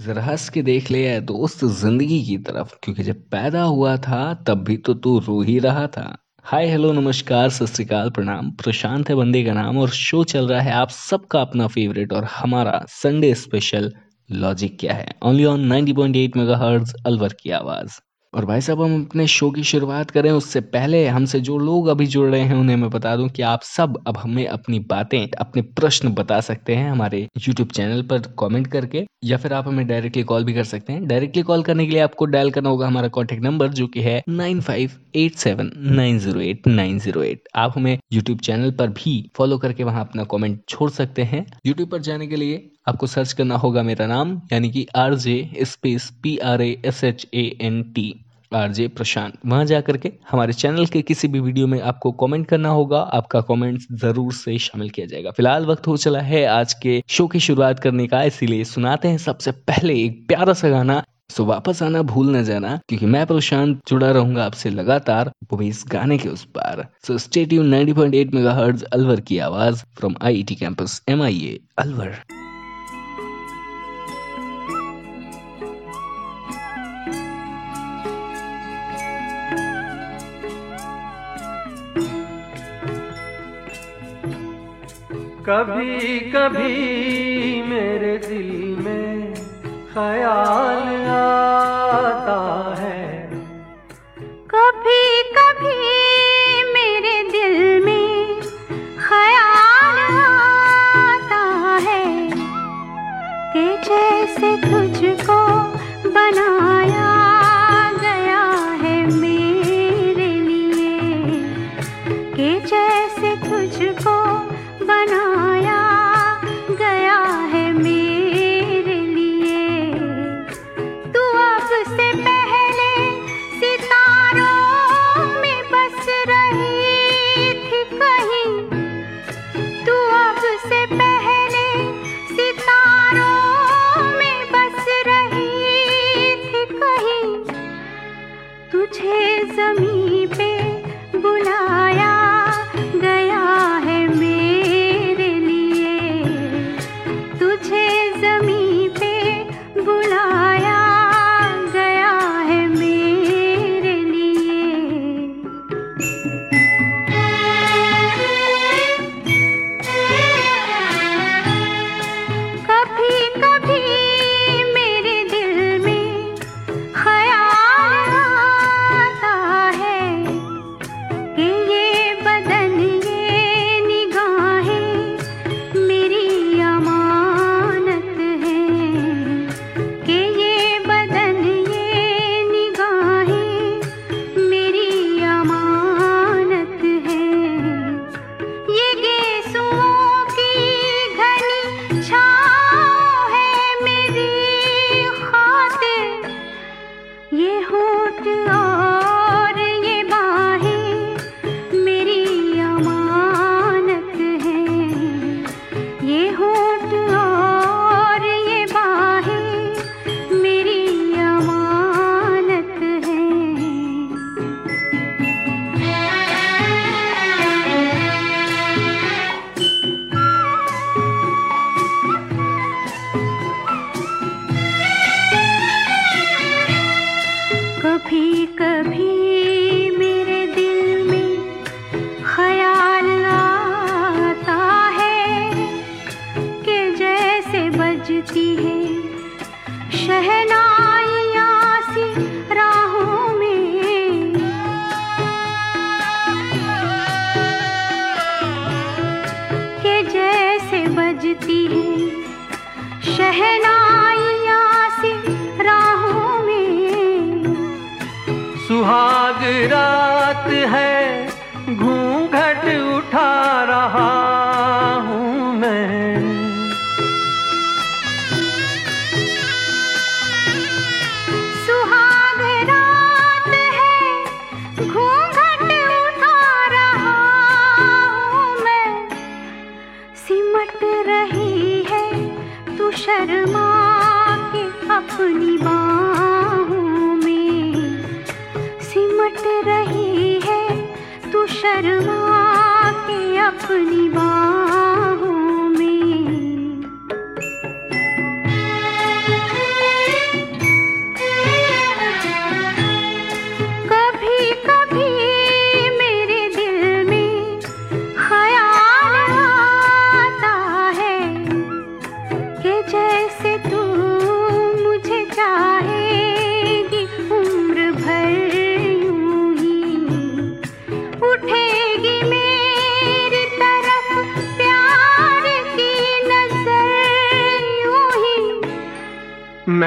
जरा हंस के देख ले है दोस्त ज़िंदगी की तरफ़। क्योंकि जब पैदा हुआ था, तब भी तो तू रो ही रहा था। हाय, हेलो, नमस्कार, सत श्रीकाल, प्रणाम। प्रशांत है बंदे का नाम और शो चल रहा है आप सबका अपना फेवरेट और हमारा संडे स्पेशल लॉजिक क्या है? ओनली ऑन 90.8 मेगाहर्ट्ज अलवर की आवाज़। और भाई साहब, हम अपने शो की शुरुआत करें, उससे पहले हमसे जो लोग अभी जुड़ रहे हैं, उन्हें मैं बता दूँ कि आप सब अब हमें अपनी बातें, अपने प्रश्न बता सकते हैं हमारे यूट्यूब चैनल पर कमेंट करके, या फिर आप हमें डायरेक्टली कॉल भी कर सकते हैं। डायरेक्टली कॉल करने के लिए आपको डायल करना होगा हमारा कॉन्टेक्ट नंबर, जो की है नाइन आप हमें यूट्यूब चैनल पर भी फॉलो करके वहाँ अपना कॉमेंट छोड़ सकते हैं। यूट्यूब पर जाने के लिए आपको सर्च करना होगा मेरा नाम, यानी कि R J space P R A S H A N T RJ Prashant. वहाँ जाकर के हमारे चैनल के किसी भी वीडियो में आपको कमेंट करना होगा, आपका कमेंट ज़रूर से शामिल किया जाएगा। फ़िलहाल वक्त हो चला है आज के शो की शुरुआत करने का, इसीलिए सुनाते हैं सबसे पहले एक प्यारा सा गाना। सो वापस आना, भूल न जाना, क्योंकि मैं प्रशांत, जुड़ा रहूँगा आपसे लगातार वो भी इस गाने के उस पार। सो स्टेट यू 90.8 मेगाहर्ट्ज अलवर की आवाज़ from IT campus MIA Alwar. कभी कभी मेरे दिल में ख्याल आता है। कभी कभी मेरे दिल में ख्याल आता है कि जैसे तुझको बनाया सिमट रही है, तू शर्मा के अपनी बाहों में। सिमट रही है, तू शर्मा के अपनी बाहों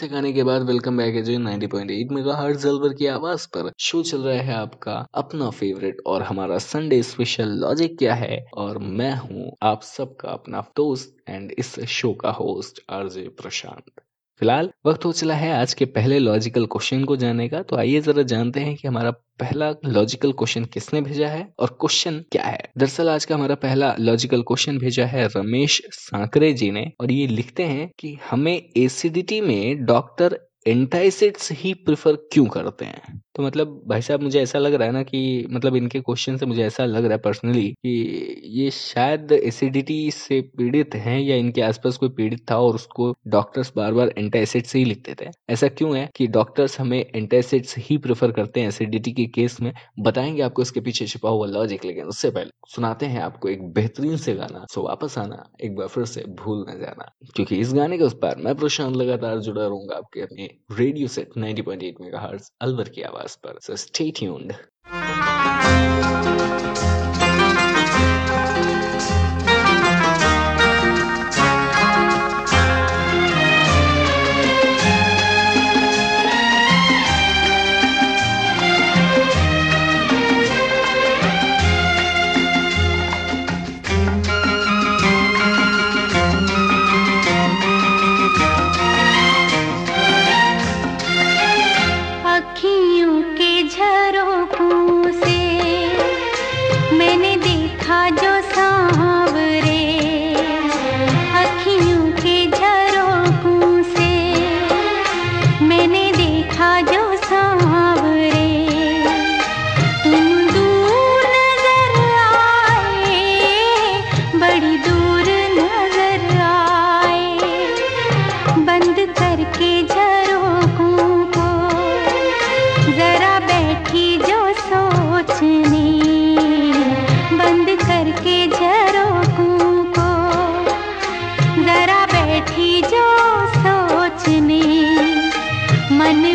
से गाने के बाद वेलकम बैक है जो 90.8 हर जल्वर की आवाज़ पर शो चल रहा है आपका अपना फेवरेट और हमारा संडे स्पेशल लॉजिक क्या है? और मैं हूँ आप सबका अपना दोस्त एंड इस शो का होस्ट आरजे प्रशांत। फ़िलहाल वक्त हो चला है आज के पहले लॉजिकल क्वेश्चन को जानने का। तो आइए जरा जानते हैं कि हमारा पहला लॉजिकल क्वेश्चन किसने भेजा है और क्वेश्चन क्या है। दरअसल आज का हमारा पहला लॉजिकल क्वेश्चन भेजा है रमेश सांकरे जी ने और ये लिखते हैं कि हमें एसिडिटी में डॉक्टर एंटाइसिड्स ही प्रेफर क्यों करते हैं? तो मतलब भाई साहब, मुझे ऐसा लग रहा है ना कि मतलब इनके क्वेश्चन से मुझे ऐसा लग रहा है पर्सनली कि ये शायद एसिडिटी से पीड़ित हैं या इनके आसपास कोई पीड़ित था और उसको डॉक्टर्स बार बार एंटाइसिड्स ही लिखते थे। ऐसा क्यों है कि डॉक्टर्स हमें एंटाइसिड्स ही प्रेफर करते हैं एसिडिटी के केस में? बताएँगे आपको इसके पीछे छिपा हुआ लॉजिक, लेकिन उससे पहले सुनाते हैं आपको एक बेहतरीन से गाना, सो वापस आना, एक बार फिर से भूल न जाना। क्योंकि इस गाने के उस पार मैं प्रशांत लगातार जुड़ा रहूँगा आपके अपने रेडियो सेट 90.8 पॉइंट अलवर की आवाज़ पर। सो स्टे ट्यून्ड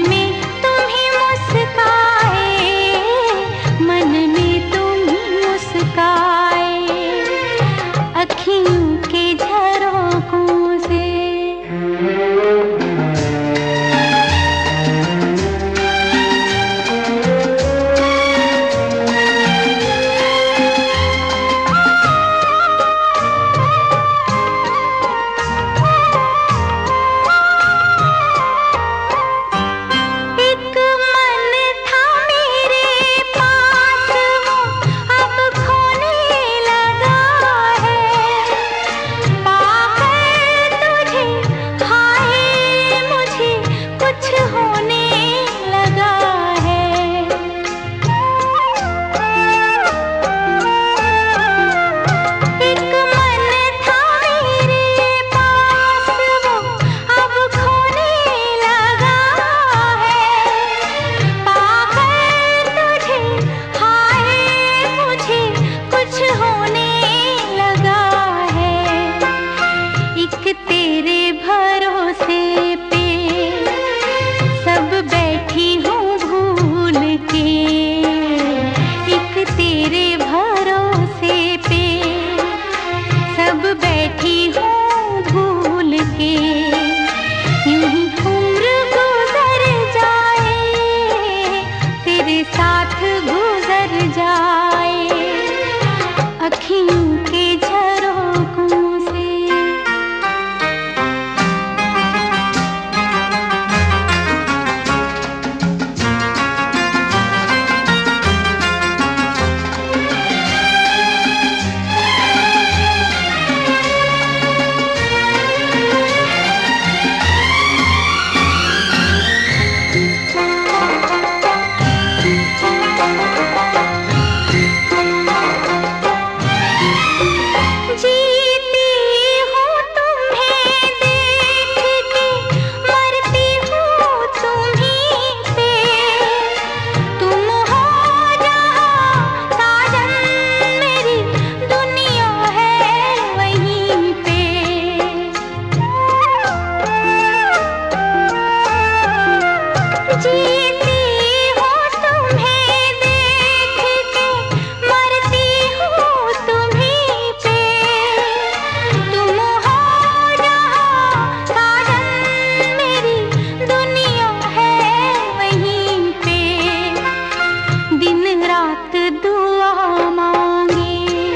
में तुम दुआ मांगे।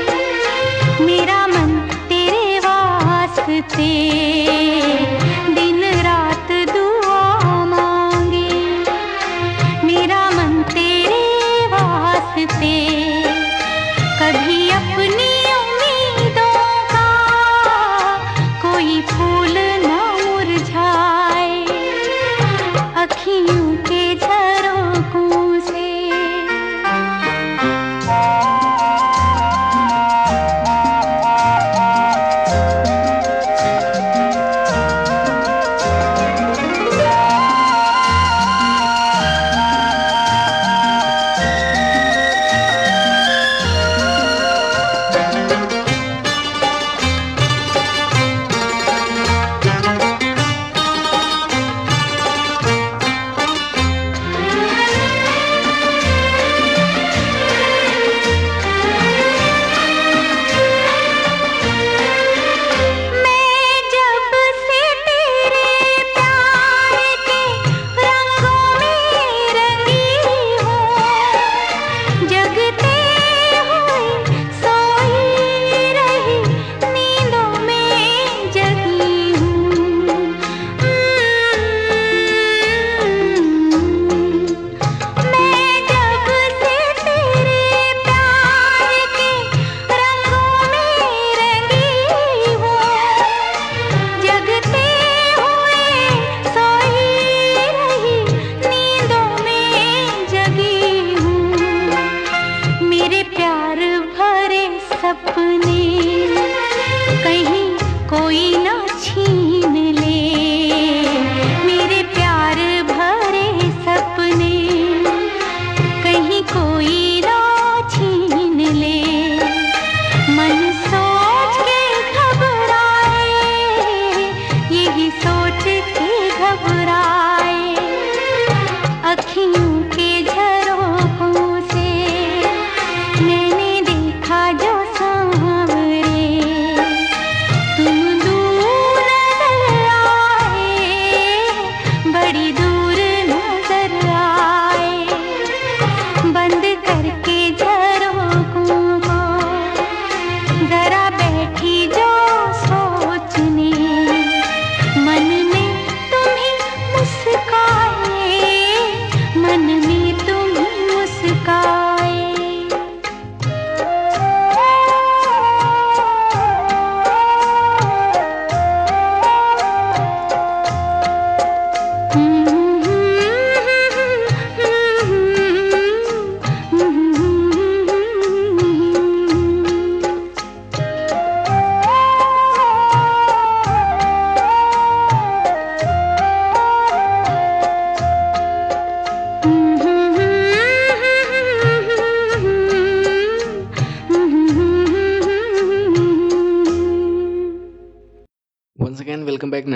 मेरा मन तेरे वास्ते।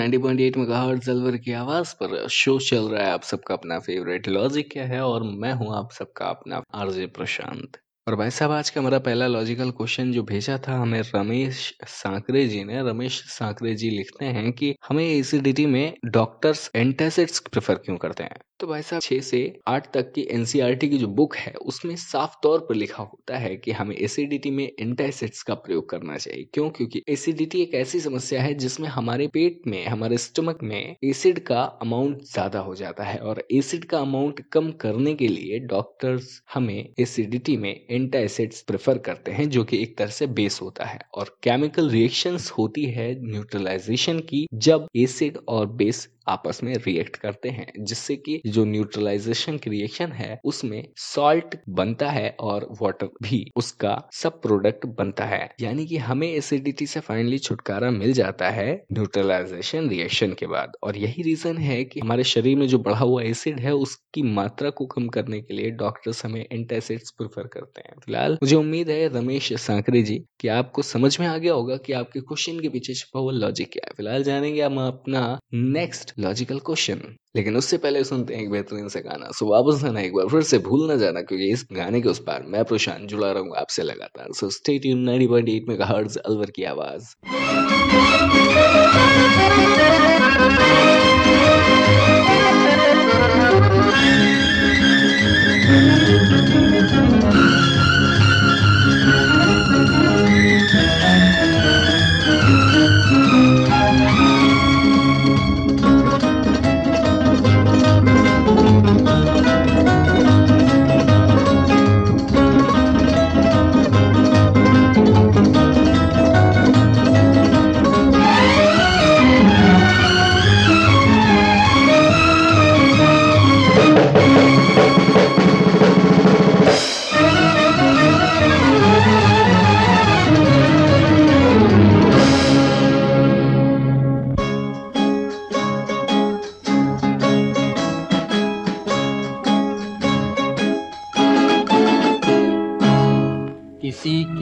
90.8 मेगाहर्ट्ज़ जलवर की आवाज़ पर शो चल रहा है। आप सबका अपना फेवरेट लॉजिक क्या है? और मैं हूँ आप सबका अपना आरजे प्रशांत। और भाई साहब, आज का हमारा पहला लॉजिकल क्वेश्चन जो भेजा था हमें रमेश सांकरे जी ने। रमेश सांकरे जी लिखते हैं कि, हमें एसिडिटी में डॉक्टर्स एंटासिड्स प्रेफर क्यों करते हैं? तो भाई साहब, छह से आठ तक की एनसीईआरटी की जो बुक है, उसमें साफ़ तौर पर लिखा होता है कि हमें एसिडिटी में एंटासिड्स का प्रयोग करना चाहिए। क्यों? क्योंकि एसिडिटी एक ऐसी समस्या है जिसमें हमारे पेट में, हमारे स्टमक में एसिड का अमाउंट ज़्यादा हो जाता है और एसिड का अमाउंट कम करने के लिए डॉक्टर्स हमें एसिडिटी में एंटासिड्स प्रेफर करते हैं, जो कि एक तरह से बेस होता है। और केमिकल रिएक्शंस होती है न्यूट्रलाइजेशन की, जब एसिड और बेस आपस में रिएक्ट करते हैं, जिससे कि जो न्यूट्रलाइजेशन की रिएक्शन है, उसमें सॉल्ट बनता है और वाटर भी उसका सब प्रोडक्ट बनता है। यानी कि हमें एसिडिटी से फाइनली छुटकारा मिल जाता है न्यूट्रलाइजेशन रिएक्शन के बाद। और यही रीजन है कि हमारे शरीर में जो बढ़ा हुआ एसिड है, उसकी मात्रा को कम करने के लिए डॉक्टर्स हमें एंटासिड्स प्रेफर करते हैं। फ़िलहाल मुझे उम्मीद है, रमेश सांकरे जी, कि आपको समझ में आ गया होगा कि आपके क्वेश्चन के पीछे छुपा हुआ लॉजिक क्या है। फ़िलहाल जानेंगे हम अपना नेक्स्ट लॉजिकल क्वेश्चन लेकिन उससे पहले सुनते हैं एक बेहतरीन से गाना। सो वापस आना एक बार, फिर से भूल ना जाना, क्योंकि इस गाने के उस पार मैं प्रशांत जुड़ा रहूँगा आपसे लगातार। So stay tune 90.8 megahertz Alwar की आवाज़। किसी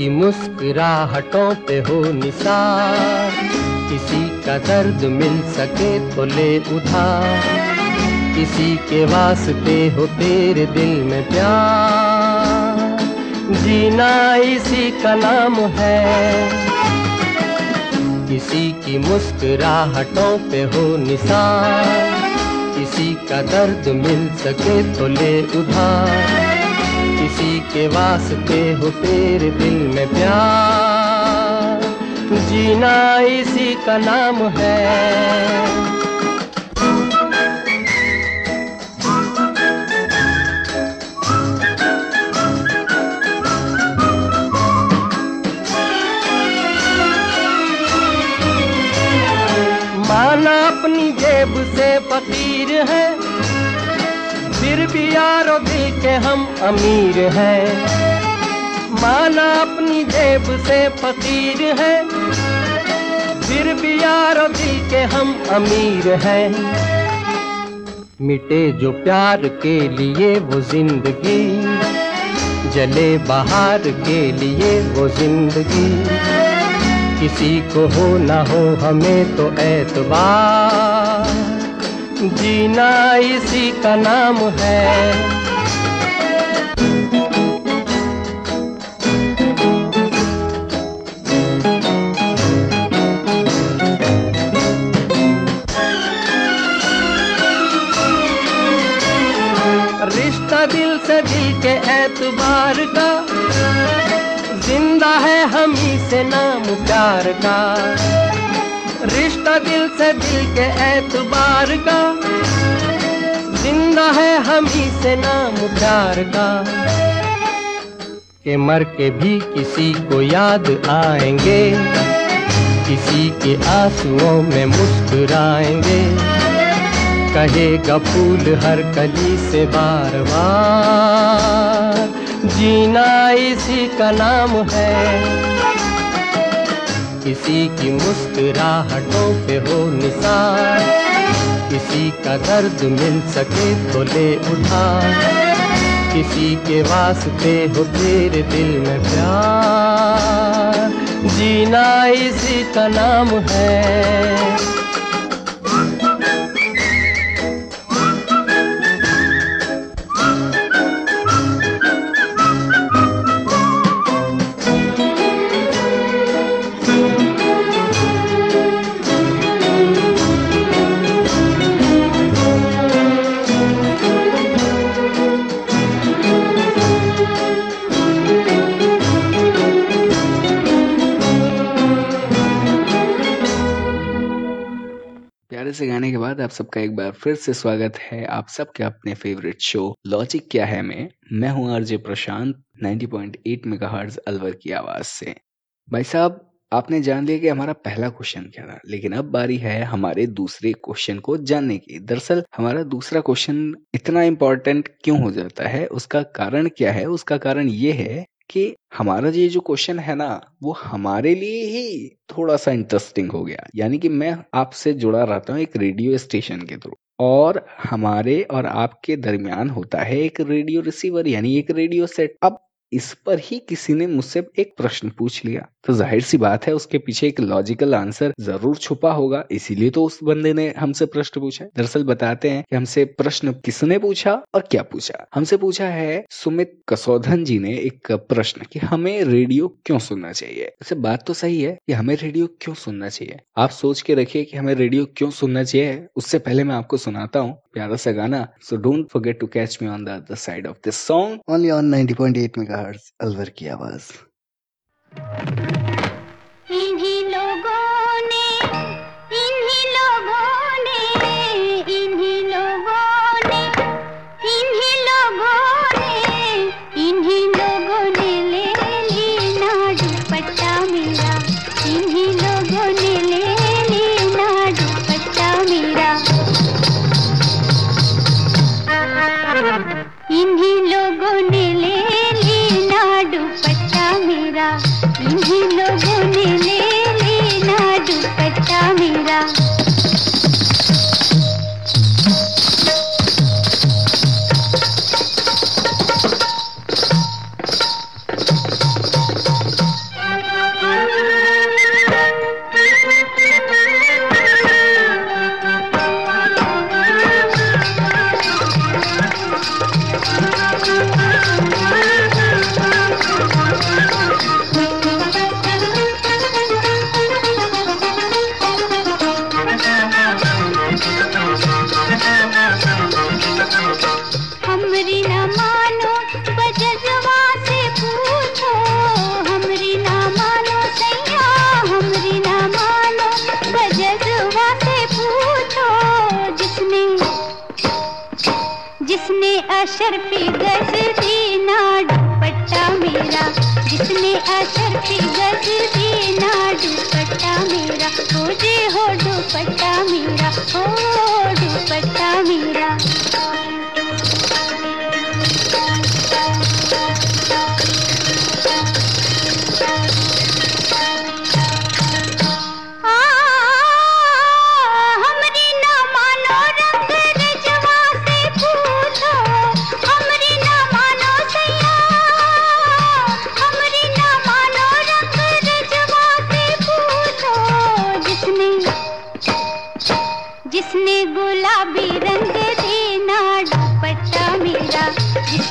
की मुस्कुराहटों पे हो निसार। किसी का दर्द मिल सके तो ले उधार। किसी के वास्ते हो तेरे दिल में प्यार। जीना इसी का नाम है। किसी की मुस्कुराहटों पे हो निशान किसी का दर्द मिल सके तो ले उधार। किसी के वास्ते हो तेरे दिल में प्यार। जीना इसी का नाम है। माना अपनी जेब से फकीर है। फिर भी यारो के हम अमीर हैं। माना अपनी जेब से फकीर है। फिर भी यारो के हम अमीर हैं। मिटे जो प्यार के लिए वो ज़िंदगी, जले बाहर के लिए वो ज़िंदगी। किसी को हो ना हो हमें तो एतबार जीना इसी का नाम है। रिश्ता दिल से दिल के एतबार का, ज़िंदा है हम ही से नाम प्यार का। रिश्ता दिल से दिल के एतबार का। ज़िंदा है हम ही से नाम प्यार का। के मर के भी किसी को याद आएँगे। किसी के आंसुओं में मुस्कुराएँगे। कहेगा फूल हर कली से बार बार। जीना इसी का नाम है। किसी की मुस्कुराहटों पे हो निशान किसी का दर्द मिल सके तो ले उठा किसी के वास्ते हो तेरे दिल में प्यार। जीना इसी का नाम है। सबका एक बार फिर से स्वागत है आप सबके अपने फेवरेट शो लॉजिक क्या है में? मैं हूँ आरजे प्रशांत 90.8 मेगाहर्ट्ज अलवर की आवाज़ से। भाई साहब, आपने जान लिया कि हमारा पहला क्वेश्चन क्या था, लेकिन अब बारी है हमारे दूसरे क्वेश्चन को जानने की। दरअसल, हमारा दूसरा क्वेश्चन इतना इम्पोर्टेंट क्यों हो जाता है, उसका कारण क्या है? उसका कारण ये है कि हमारा ये जो क्वेश्चन है ना, वो हमारे लिए ही थोड़ा सा इंटरेस्टिंग हो गया। यानी कि मैं आपसे जुड़ा रहता हूँ एक रेडियो स्टेशन के थ्रू और हमारे और आपके दरमियान होता है एक रेडियो रिसीवर यानी एक रेडियो सेट अब इस पर ही किसी ने मुझसे एक प्रश्न पूछ लिया। तो ज़ाहिर सी बात है, उसके पीछे एक लॉजिकल आंसर ज़रूर छुपा होगा, इसीलिए तो उस बंदे ने हमसे प्रश्न पूछा। दरअसल बताते हैं कि हमसे प्रश्न किसने पूछा और क्या पूछा। हमसे पूछा है सुमित कसौधन जी ने एक प्रश्न कि हमें रेडियो क्यों सुनना चाहिए? वैसे बात तो सही है कि हमें रेडियो क्यों सुनना चाहिए? आप सोच के रखिए कि हमें रेडियो क्यों सुनना चाहिए। उससे पहले मैं आपको सुनाता हूँ। प्यारा सा गाना so don't forget to catch me on the other side of this song only on 90.8 megahertz Alwar की आवाज़। тебя. अशरफी गजरी ना दुपट्टा मेरा जिसने अशरफी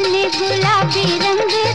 गुलाबी रंग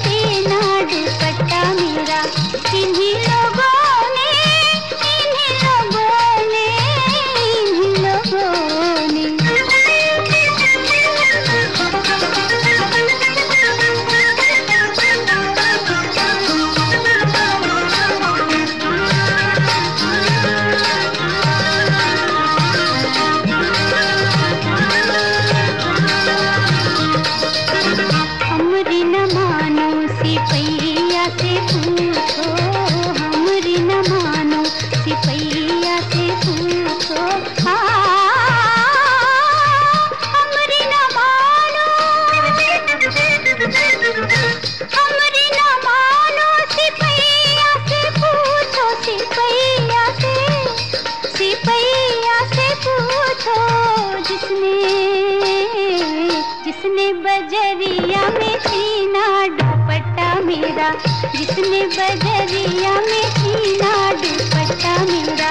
मेरा जितने बजरिया में छीना दुपट्टा मेरा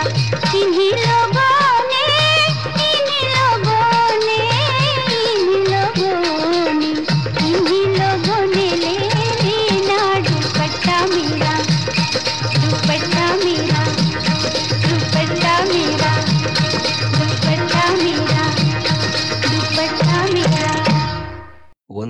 इन्हीं लोगों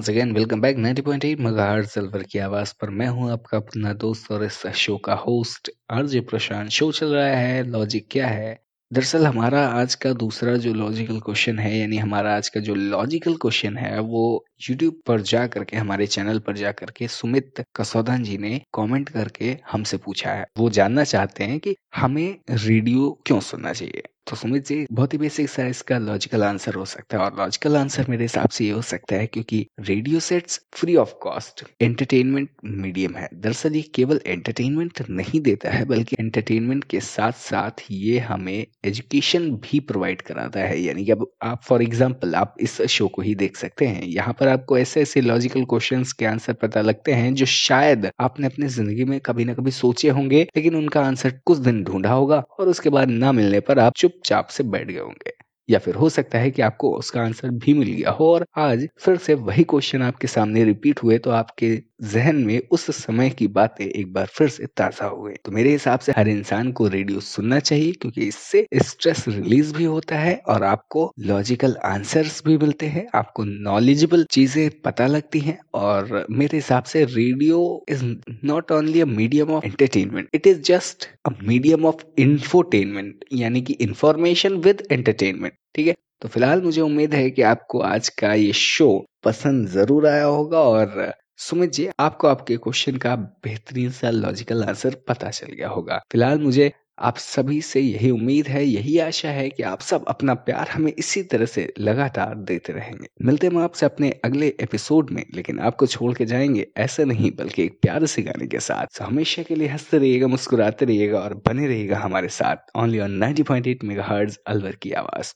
once again welcome back 90.8 megahertz silver की आवाज़ पर मैं हूँ आपका अपना दोस्त और इस शो का होस्ट आरजे प्रशांत। शो चल रहा है लॉजिक क्या है? दरअसल हमारा आज का दूसरा जो लॉजिकल क्वेश्चन है, यानी हमारा आज का जो लॉजिकल क्वेश्चन है, वो यूट्यूब पर जा करके, हमारे चैनल पर जा करके सुमित कसौदन जी ने कमेंट करके हमसे पूछा है। वो जानना चाहते हैं कि हमें रेडियो क्यों सुनना चाहिए? तो सुमित जी, बहुत ही बेसिक सा इसका लॉजिकल आंसर हो सकता है और लॉजिकल आंसर मेरे हिसाब से ये हो सकता है क्योंकि radio sets free of cost entertainment medium है। दरअसल ये केवल एंटरटेनमेंट नहीं देता है, बल्कि एंटरटेनमेंट के साथ साथ ये हमें एजुकेशन भी प्रोवाइड कराता है। यानी कि अब आप फॉर एग्ज़ाम्पल आप इस शो को ही देख सकते हैं। यहाँ पर आपको ऐसे ऐसे लॉजिकल क्वेश्चन के आंसर पता लगते हैं जो शायद आपने अपनी ज़िंदगी में कभी ना कभी सोचे होंगे, लेकिन उनका आंसर कुछ दिन ढूंढा होगा और उसके बाद ना मिलने पर आप चुपचाप से बैठ गए होंगे। या फिर हो सकता है कि आपको उसका आंसर भी मिल गया हो और आज फिर से वही क्वेश्चन आपके सामने रिपीट हुए तो आपके जहन में उस समय की बातें एक बार फिर से ताज़ा हुए तो मेरे हिसाब से हर इंसान को रेडियो सुनना चाहिए, क्योंकि इससे स्ट्रेस रिलीज़ भी होता है और आपको लॉजिकल आंसर्स भी मिलते हैं, आपको नॉलेजेबल चीज़ें पता लगती हैं और मेरे हिसाब से radio is not only a medium of entertainment, it is just a medium of infotainment यानी कि इंफॉर्मेशन विद एंटरटेनमेंट, ठीक है? तो फ़िलहाल मुझे उम्मीद है कि आपको आज का ये शो पसंद ज़रूर आया होगा और सुमित जी आपको आपके क्वेश्चन का बेहतरीन सा लॉजिकल आंसर पता चल गया होगा। फ़िलहाल मुझे आप सभी से यही उम्मीद है यही आशा है कि आप सब अपना प्यार हमें इसी तरह से लगातार देते रहेंगे। मिलते हैं आपसे अपने अगले एपिसोड में लेकिन आपको छोड़ के जाएँगे ऐसे नहीं बल्कि एक प्यार से गाने के साथ। So, हमेशा के लिए हँसते रहिएगा मुस्कुराते रहिएगा और बने रहिएगा हमारे साथ। ओनली ऑन 90.8 मेगाहर्ट्ज अलवर की आवाज़।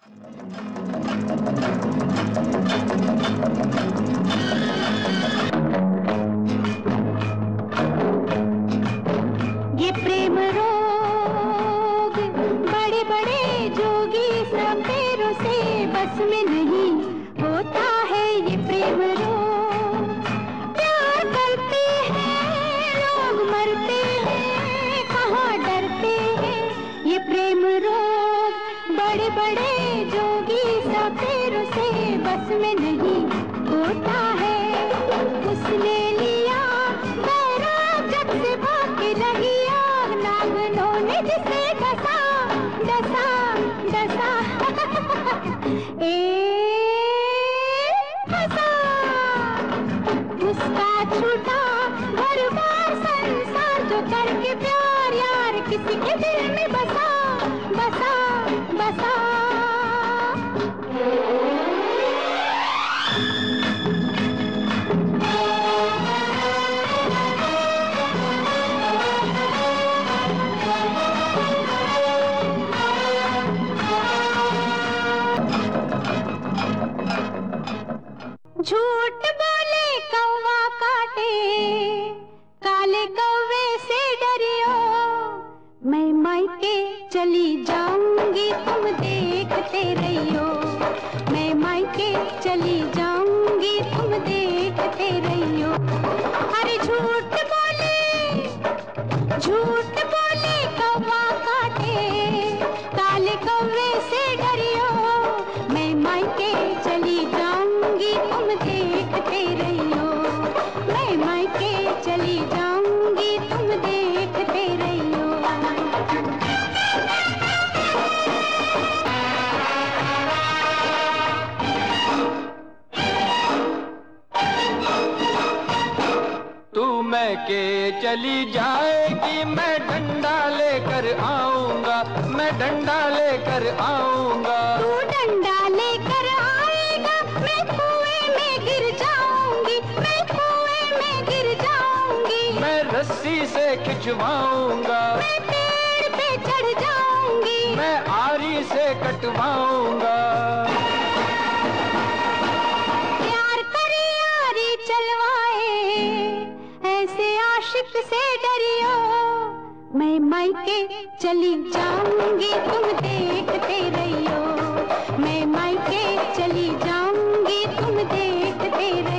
झूठ बोले कौवा काटे, काले कौवे से डरियो। मैं मायके चली जाऊँगी, तुम देखते रहियो। मैं मायके चली जाऊँगी, तुम देखते रहियो। अरे झूठ बोले झूठ बोले चली जाएगी मैं डंडा लेकर आऊँगा मैं डंडा लेकर आऊँगा। तू डंडा लेकर आएगा मैं कुएँ में गिर जाऊँगी मैं कुएँ में गिर जाऊँगी। मैं रस्सी से खिंचवाऊँगा। मैं पेड़ पे चढ़ जाऊँगी। मैं आरी से कटवाऊँगा। से डरियो। मैं मायके चली जाऊँगी, तुम देखते रहियो। मैं मायके चली जाऊँगी, तुम देखते रहियो।